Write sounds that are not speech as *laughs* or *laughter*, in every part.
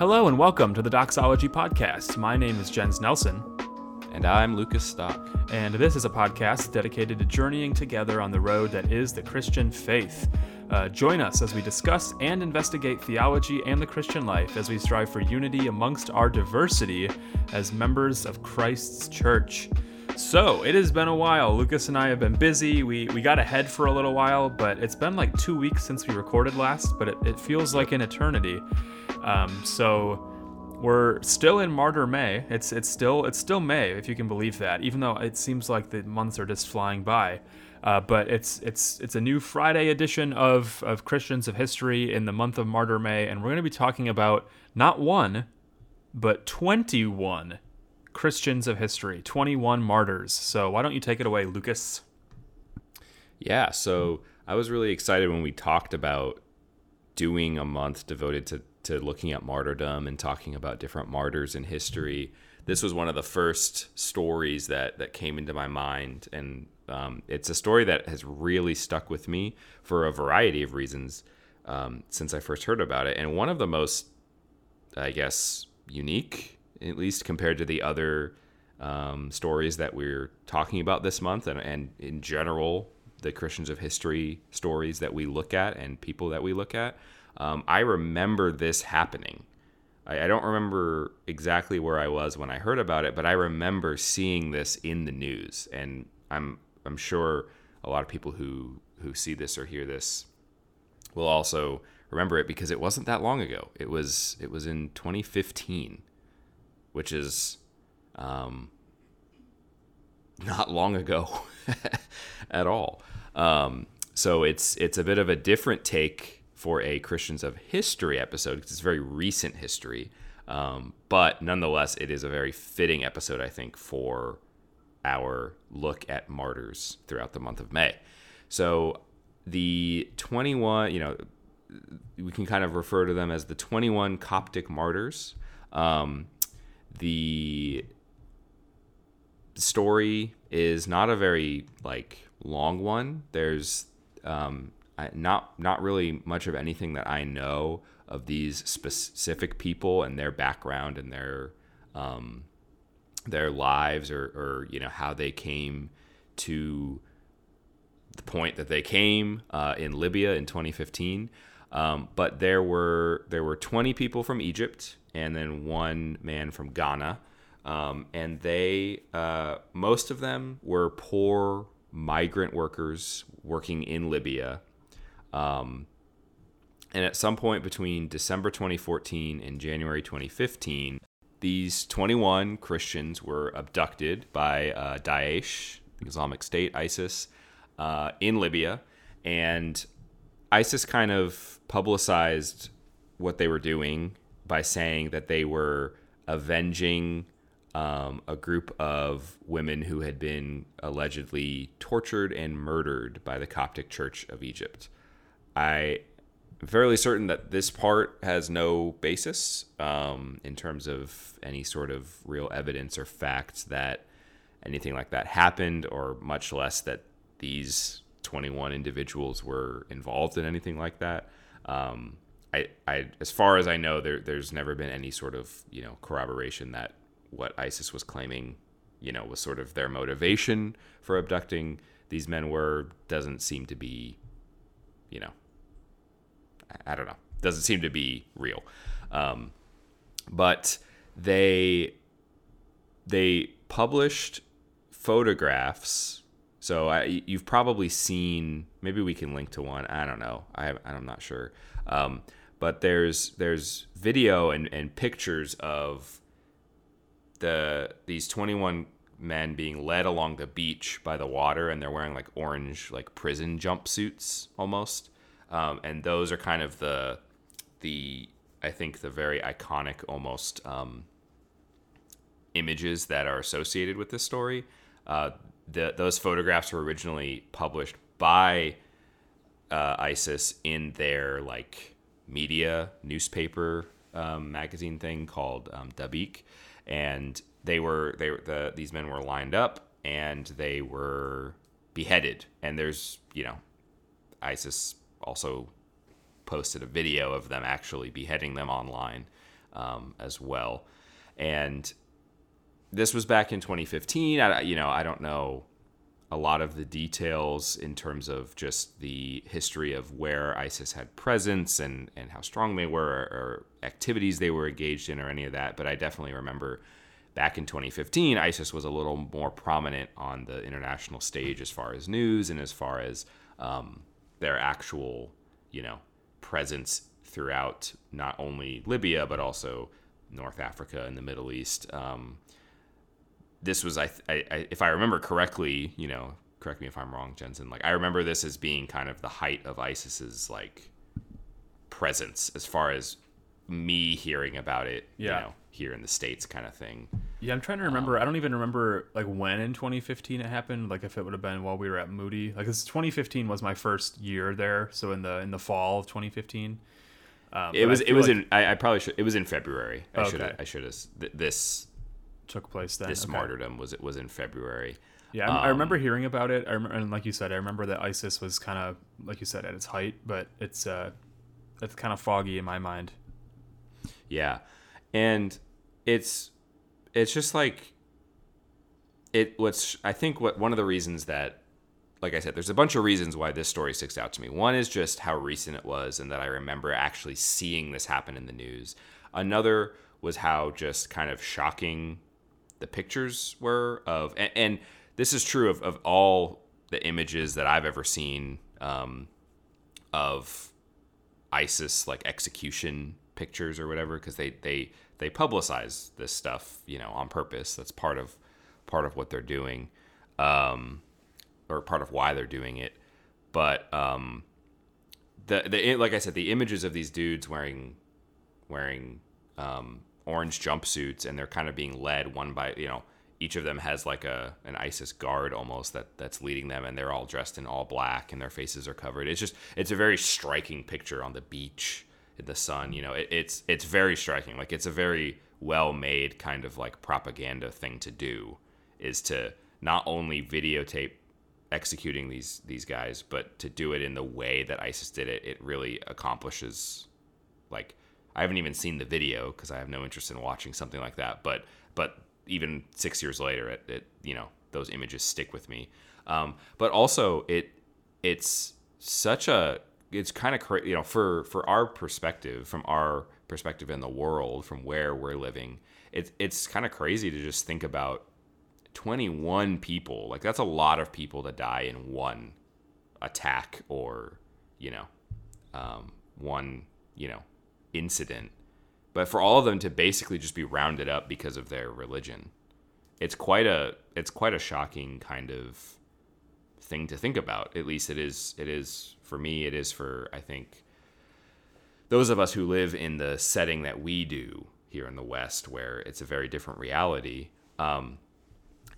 Hello and welcome to the Doxology Podcast. My name is Jens Nelson. And I'm Lukas Stock. And this is a podcast dedicated to journeying together on the road that is the Christian faith. Uh, join us as we discuss and investigate theology and the Christian life as we strive for unity amongst our diversity as members of Christ's church. So, it has been a while. Lucas and I have been busy. We, we got ahead for a little while, but it's been like two weeks since we recorded last, but it, it feels like an eternity. Um, so, we're still in Martyr May. It's it's still it's still May, if you can believe that, even though it seems like the months are just flying by. Uh, but it's it's it's a new Friday edition of of Christians of History in the month of Martyr May, and we're going to be talking about not one, but twenty one Christians of history, 21 martyrs. So why don't you take it away, Lukas? Yeah, so I was really excited when we talked about doing a month devoted to, to looking at martyrdom and talking about different martyrs in history. This was one of the first stories that, that came into my mind. And um, it's a story that has really stuck with me for a variety of reasons um, since I first heard about it. And one of the most, I guess, unique at least compared to the other um, stories that we're talking about this month, and, and in general, the Christians of history stories that we look at and people that we look at. Um, I remember this happening. I, I don't remember exactly where I was when I heard about it, but I remember seeing this in the news, and I'm I'm sure a lot of people who who see this or hear this will also remember it because it wasn't that long ago. It was it was in 2015 which is um, not long ago *laughs* at all. Um, so it's it's a bit of a different take for a Christians of History episode because it's very recent history, um, but nonetheless, it is a very fitting episode, I think, for our look at martyrs throughout the month of May. So the 21, you know, we can kind of refer to them as the 21 Coptic martyrs. Um, the story is not a very like long one. There's um, not not really much of anything that I know of these specific people and their background and their um, their lives or, or you know how they came to the point that they came uh, in Libya in 2015. Um, but there were there were 20 people from Egypt and then one man from Ghana. Um, and they, uh, most of them were poor migrant workers working in Libya. Um, and at some point between December 2014 and January 2015, these 21 Christians were abducted by uh, Daesh, Islamic State, ISIS, uh, in Libya. And ISIS kind of publicized what they were doing by saying that they were avenging um, a group of women who had been allegedly tortured and murdered by the Coptic Church of Egypt. I am fairly certain that this part has no basis um, in terms of any sort of real evidence or facts that anything like that happened, or much less that these 21 individuals were involved in anything like that. Um, I, I, as far as I know, there, there's never been any sort of, you know, corroboration that what ISIS was claiming, you know, was sort of their motivation for abducting these men were doesn't seem to be, you know, I, don't know, doesn't seem to be real. Um, but they, they published photographs. So I, you've probably seen. Maybe we can link to one. I don't know. I, I'm not sure. Um, but there's there's video and, and pictures of the these 21 men being led along the beach by the water and they're wearing like orange like prison jumpsuits almost. Um, and those are kind of the the i think the very iconic almost um, images that are associated with this story. Uh, the, those photographs were originally published by uh, isis in their like media newspaper um, magazine thing called um, Dabiq, and they were they the these men were lined up and they were beheaded. And there's you know, ISIS also posted a video of them actually beheading them online. um, as well. And this was back in 2015. I, you know, I don't know a lot of the details in terms of just the history of where ISIS had presence and, and how strong they were or, or activities they were engaged in or any of that. But I definitely remember back in 2015, ISIS was a little more prominent on the international stage as far as news and as far as um, their actual, you know, presence throughout not only Libya but also North Africa and the Middle East. Um, this was, I, I, I, if I remember correctly, you know, correct me if I'm wrong, Jensen. Like I remember this as being kind of the height of ISIS's like presence as far as me hearing about it. Yeah. You know, here in the states, kind of thing. Yeah, I'm trying to remember. I don't even remember like when in 2015 it happened. Like if it would have been while we were at Moody. Like this 2015 was my first year there, so in the in the fall of 2015. Um, it was it was like, in I, I, probably should it was in February. I okay. should I should have th- this took place then. This okay. martyrdom was it was in February. Yeah, um, I remember hearing about it. I remember, and like you said, I remember that ISIS was kind of like you said at its height, but it's uh, it's kind of foggy in my mind. Yeah, and it's it's just like it. What's I think what one of the reasons that like I said, there's a bunch of reasons why this story sticks out to me. One is just how recent it was and that I remember actually seeing this happen in the news. Another was how just kind of shocking the pictures were of, and, and this is true of, of all the images that I've ever seen um, of ISIS like execution pictures or whatever, because they, they, they publicize this stuff, you know, on purpose. That's part of, part of what they're doing. Um, or part of why they're doing it. But um, the the like I said, the images of these dudes wearing wearing um, orange jumpsuits and they're kind of being led one by you know each of them has like a an ISIS guard almost that that's leading them and they're all dressed in all black and their faces are covered. It's just it's a very striking picture on the beach in the sun. You know, it, it's it's very striking. Like it's a very well made kind of like propaganda thing to do is to not only videotape executing these these guys, but to do it in the way that ISIS did it, it really accomplishes. Like, I haven't even seen the video because I have no interest in watching something like that. But but even six years later, it, it you know those images stick with me. Um, but also it it's such a it's kind of crazy you know for for our perspective from our perspective in the world from where we're living it's it's kind of crazy to just think about 21 people. Like that's a lot of people to die in one attack or, you know, um, one, you know, incident. But for all of them to basically just be rounded up because of their religion. It's quite a it's quite a shocking kind of thing to think about. At least it is it is for me it is for I think those of us who live in the setting that we do here in the West where it's a very different reality. Um,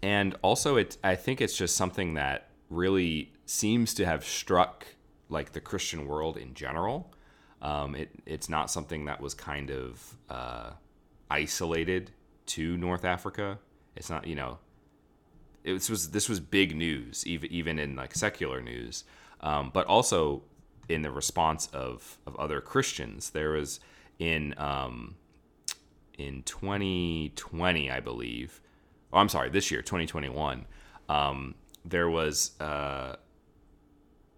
and also it I think it's just something that really seems to have struck like the Christian world in general. Um, it it's not something that was kind of uh, isolated to North Africa. It's not you know it was, this was big news even even in like secular news, um, but also in the response of of other Christians. There was in um, in 2020, I believe, oh, I'm sorry, this year, 2021, um, there was uh,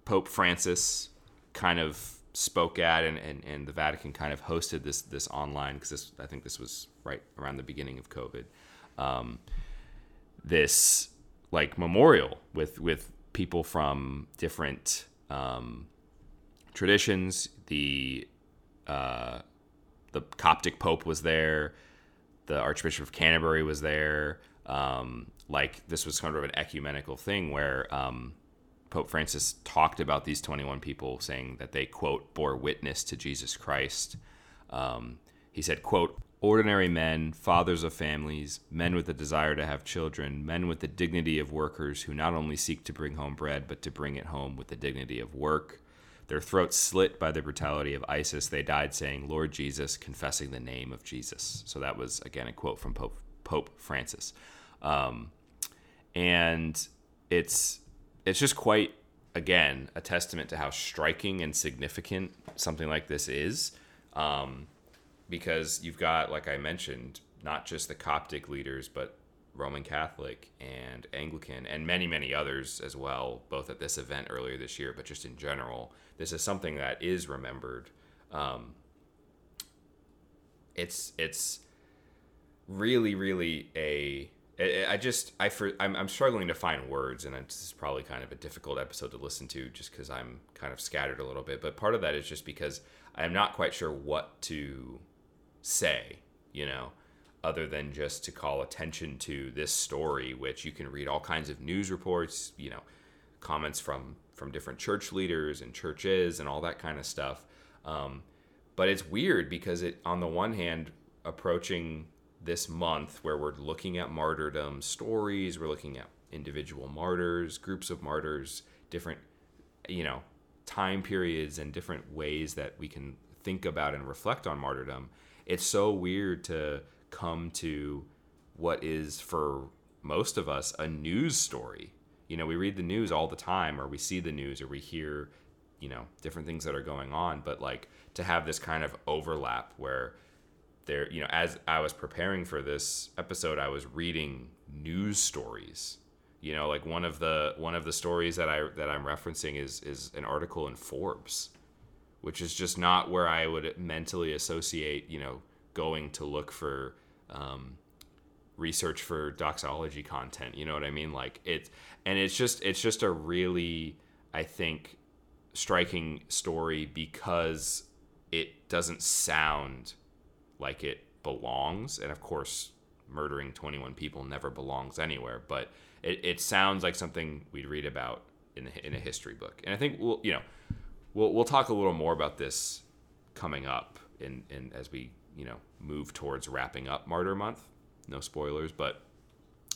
Pope Francis kind of spoke at, and, and, and the Vatican kind of hosted this this online because this I think this was right around the beginning of COVID. Um, this like memorial with with people from different um, traditions. The uh, the Coptic Pope was there. The Archbishop of Canterbury was there um, like this was kind of an ecumenical thing where um, Pope Francis talked about these 21 people saying that they, quote, bore witness to Jesus Christ. Um, he said, quote, ordinary men, fathers of families, men with the desire to have children, men with the dignity of workers who not only seek to bring home bread, but to bring it home with the dignity of work. Their throats slit by the brutality of ISIS, they died saying, Lord Jesus, confessing the name of Jesus. So that was, again, a quote from Pope, Pope Francis. Um, and it's it's just quite again a testament to how striking and significant something like this is. Um, because you've got, like I mentioned, not just the Coptic leaders, but Roman Catholic and Anglican and many, many others as well, both at this event earlier this year, but just in general. This is something that is remembered. Um, it's it's really, really a. I just I for I'm, I'm struggling to find words, and this is probably kind of a difficult episode to listen to, just because I'm kind of scattered a little bit. But part of that is just because I'm not quite sure what to say, you know other than just to call attention to this story, which you can read all kinds of news reports, you know, comments from from different church leaders and churches and all that kind of stuff. Um, but it's weird because it, on the one hand, approaching this month where we're looking at martyrdom stories, we're looking at individual martyrs, groups of martyrs, different, you know, time periods and different ways that we can think about and reflect on martyrdom. It's so weird to come to what is for most of us a news story. You know, we read the news all the time, or we see the news, or we hear, you know, different things that are going on. But like to have this kind of overlap where there, you know, as I was preparing for this episode, I was reading news stories. You know, like one of the one of the stories that I that I'm referencing is is an article in Forbes, which is just not where I would mentally associate, you know, going to look for um, research for doxology content. You know what I mean? Like it's and it's just it's just a really I think striking story because it doesn't sound like it belongs, and of course, murdering 21 people never belongs anywhere. But it, it sounds like something we'd read about in in a history book, and I think we'll you know we'll we'll talk a little more about this coming up in in as we you know move towards wrapping up Martyr Month. No spoilers, but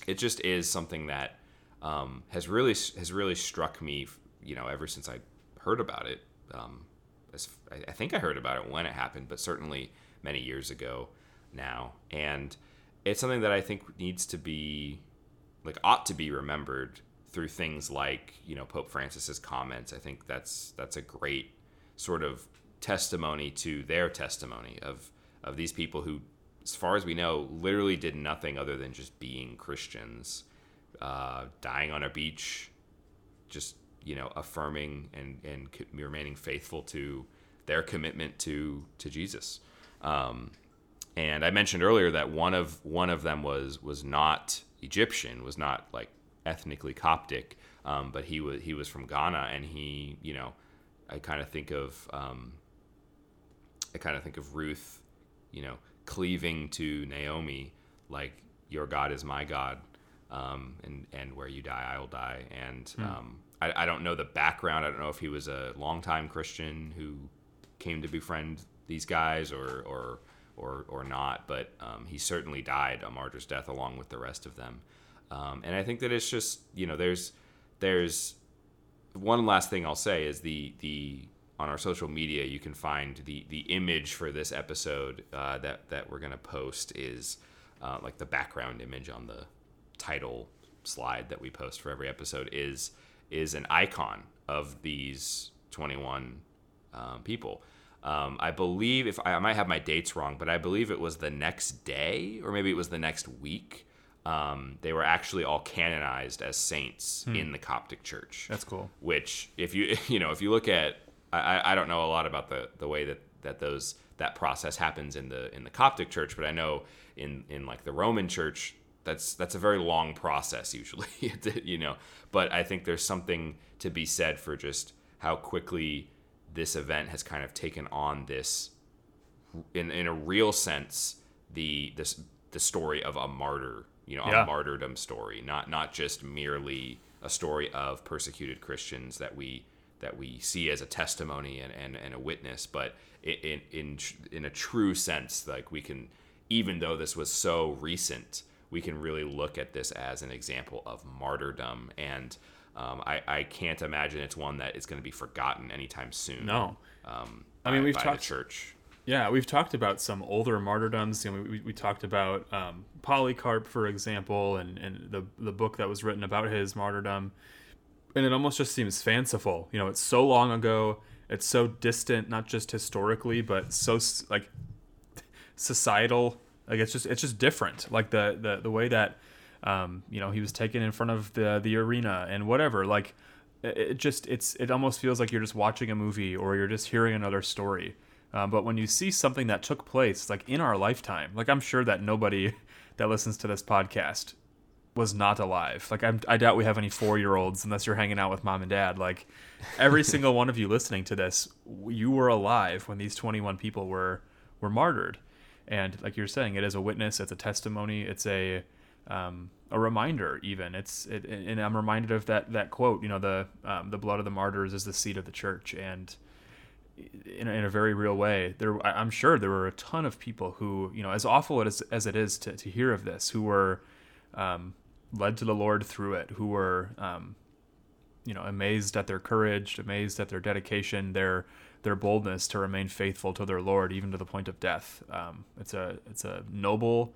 it just is something that um, has really has really struck me. You know, ever since I heard about it. Um, as, I think I heard about it when it happened, but certainly many years ago now. And it's something that I think needs to be like ought to be remembered through things like you know Pope Francis's comments. I think that's that's a great sort of testimony to their testimony of of these people who, as far as we know, literally did nothing other than just being Christians, uh, dying on a beach, just you know affirming and and remaining faithful to their commitment to to Jesus. Um, and I mentioned earlier that one of one of them was was not Egyptian, was not like ethnically Coptic, um, but he was he was from Ghana, and he you know I kind of think of um, I kind of think of Ruth you know, cleaving to Naomi, like your God is my God, um, and and where you die, I will die. And hmm. um, I, I don't know the background. I don't know if he was a longtime Christian who came to befriend these guys or or or, or not, but um, he certainly died a martyr's death along with the rest of them. Um, and I think that it's just you know there's there's one last thing I'll say is the the on our social media, you can find the the image for this episode uh, that that we're gonna post is uh, like the background image on the title slide that we post for every episode is is an icon of these 21 um, people. Um, I believe if I, I, might have my dates wrong, but I believe it was the next day or maybe it was the next week. Um, they were actually all canonized as saints hmm. in the Coptic Church. That's cool. Which, if you *laughs* you know, if you look at I, I don't know a lot about the, the way that, that those that process happens in the in the Coptic church, but I know in in like the Roman church that's that's a very long process *laughs* usually, you know. But I think there's something to be said for just how quickly this event has kind of taken on this in in a real sense the this the story of a martyr, you know, yeah. a martyrdom story, not not just merely a story of persecuted Christians that we that we see as a testimony and, and, and a witness, but in, in in a true sense, like we can, even though this was so recent, we can really look at this as an example of martyrdom, and um, I, I can't imagine it's one that is going to be forgotten anytime soon. No, um, I mean we've by talked church. Yeah, we've talked about some older martyrdoms. You know, we, we talked about um, Polycarp, for example, and, and the the book that was written about his martyrdom and it almost just seems fanciful. You know, it's so long ago, it's so distant, not just historically, but so like societal like it's just it's just different like the the, the way that um, you know he was taken in front of the the arena and whatever like it just it's it almost feels like you're just watching a movie or you're just hearing another story. Um, but when you see something that took place like in our lifetime like i'm sure that nobody *laughs* that listens to this podcast was not alive. Like I'm, i doubt we have any four year olds unless you're hanging out with mom and dad. Like every *laughs* single one of you listening to this you were alive when these 21 people were were martyred. And like you're saying it is a witness it's a testimony it's a um, a reminder even. It's it, and i'm reminded of that that quote you know the um, the blood of the martyrs is the seed of the church. And in a, in a very real way there i'm sure there were a ton of people who you know as awful as, as it is to, to hear of this who were um, led to the lord through it who were um, you know amazed at their courage amazed at their dedication their their boldness to remain faithful to their lord even to the point of death. Um, it's a it's a noble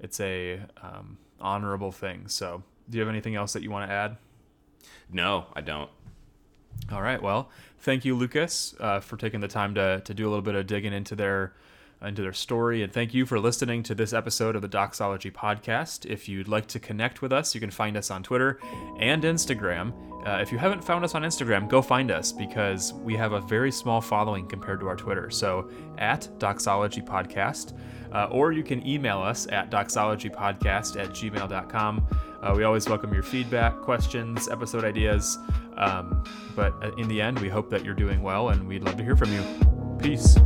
it's a um, honorable thing. So, do you have anything else that you want to add? No, I don't. All right. Well, thank you, Lukas, uh, for taking the time to to do a little bit of digging into their into their story. And thank you for listening to this episode of the Doxology Podcast. If you'd like to connect with us, you can find us on Twitter and Instagram. Uh, if you haven't found us on Instagram, go find us because we have a very small following compared to our Twitter. So at Doxology Podcast. Uh, or you can email us at doxologypodcast at gmail.com. Uh, we always welcome your feedback, questions, episode ideas. Um, but in the end, we hope that you're doing well and we'd love to hear from you. Peace.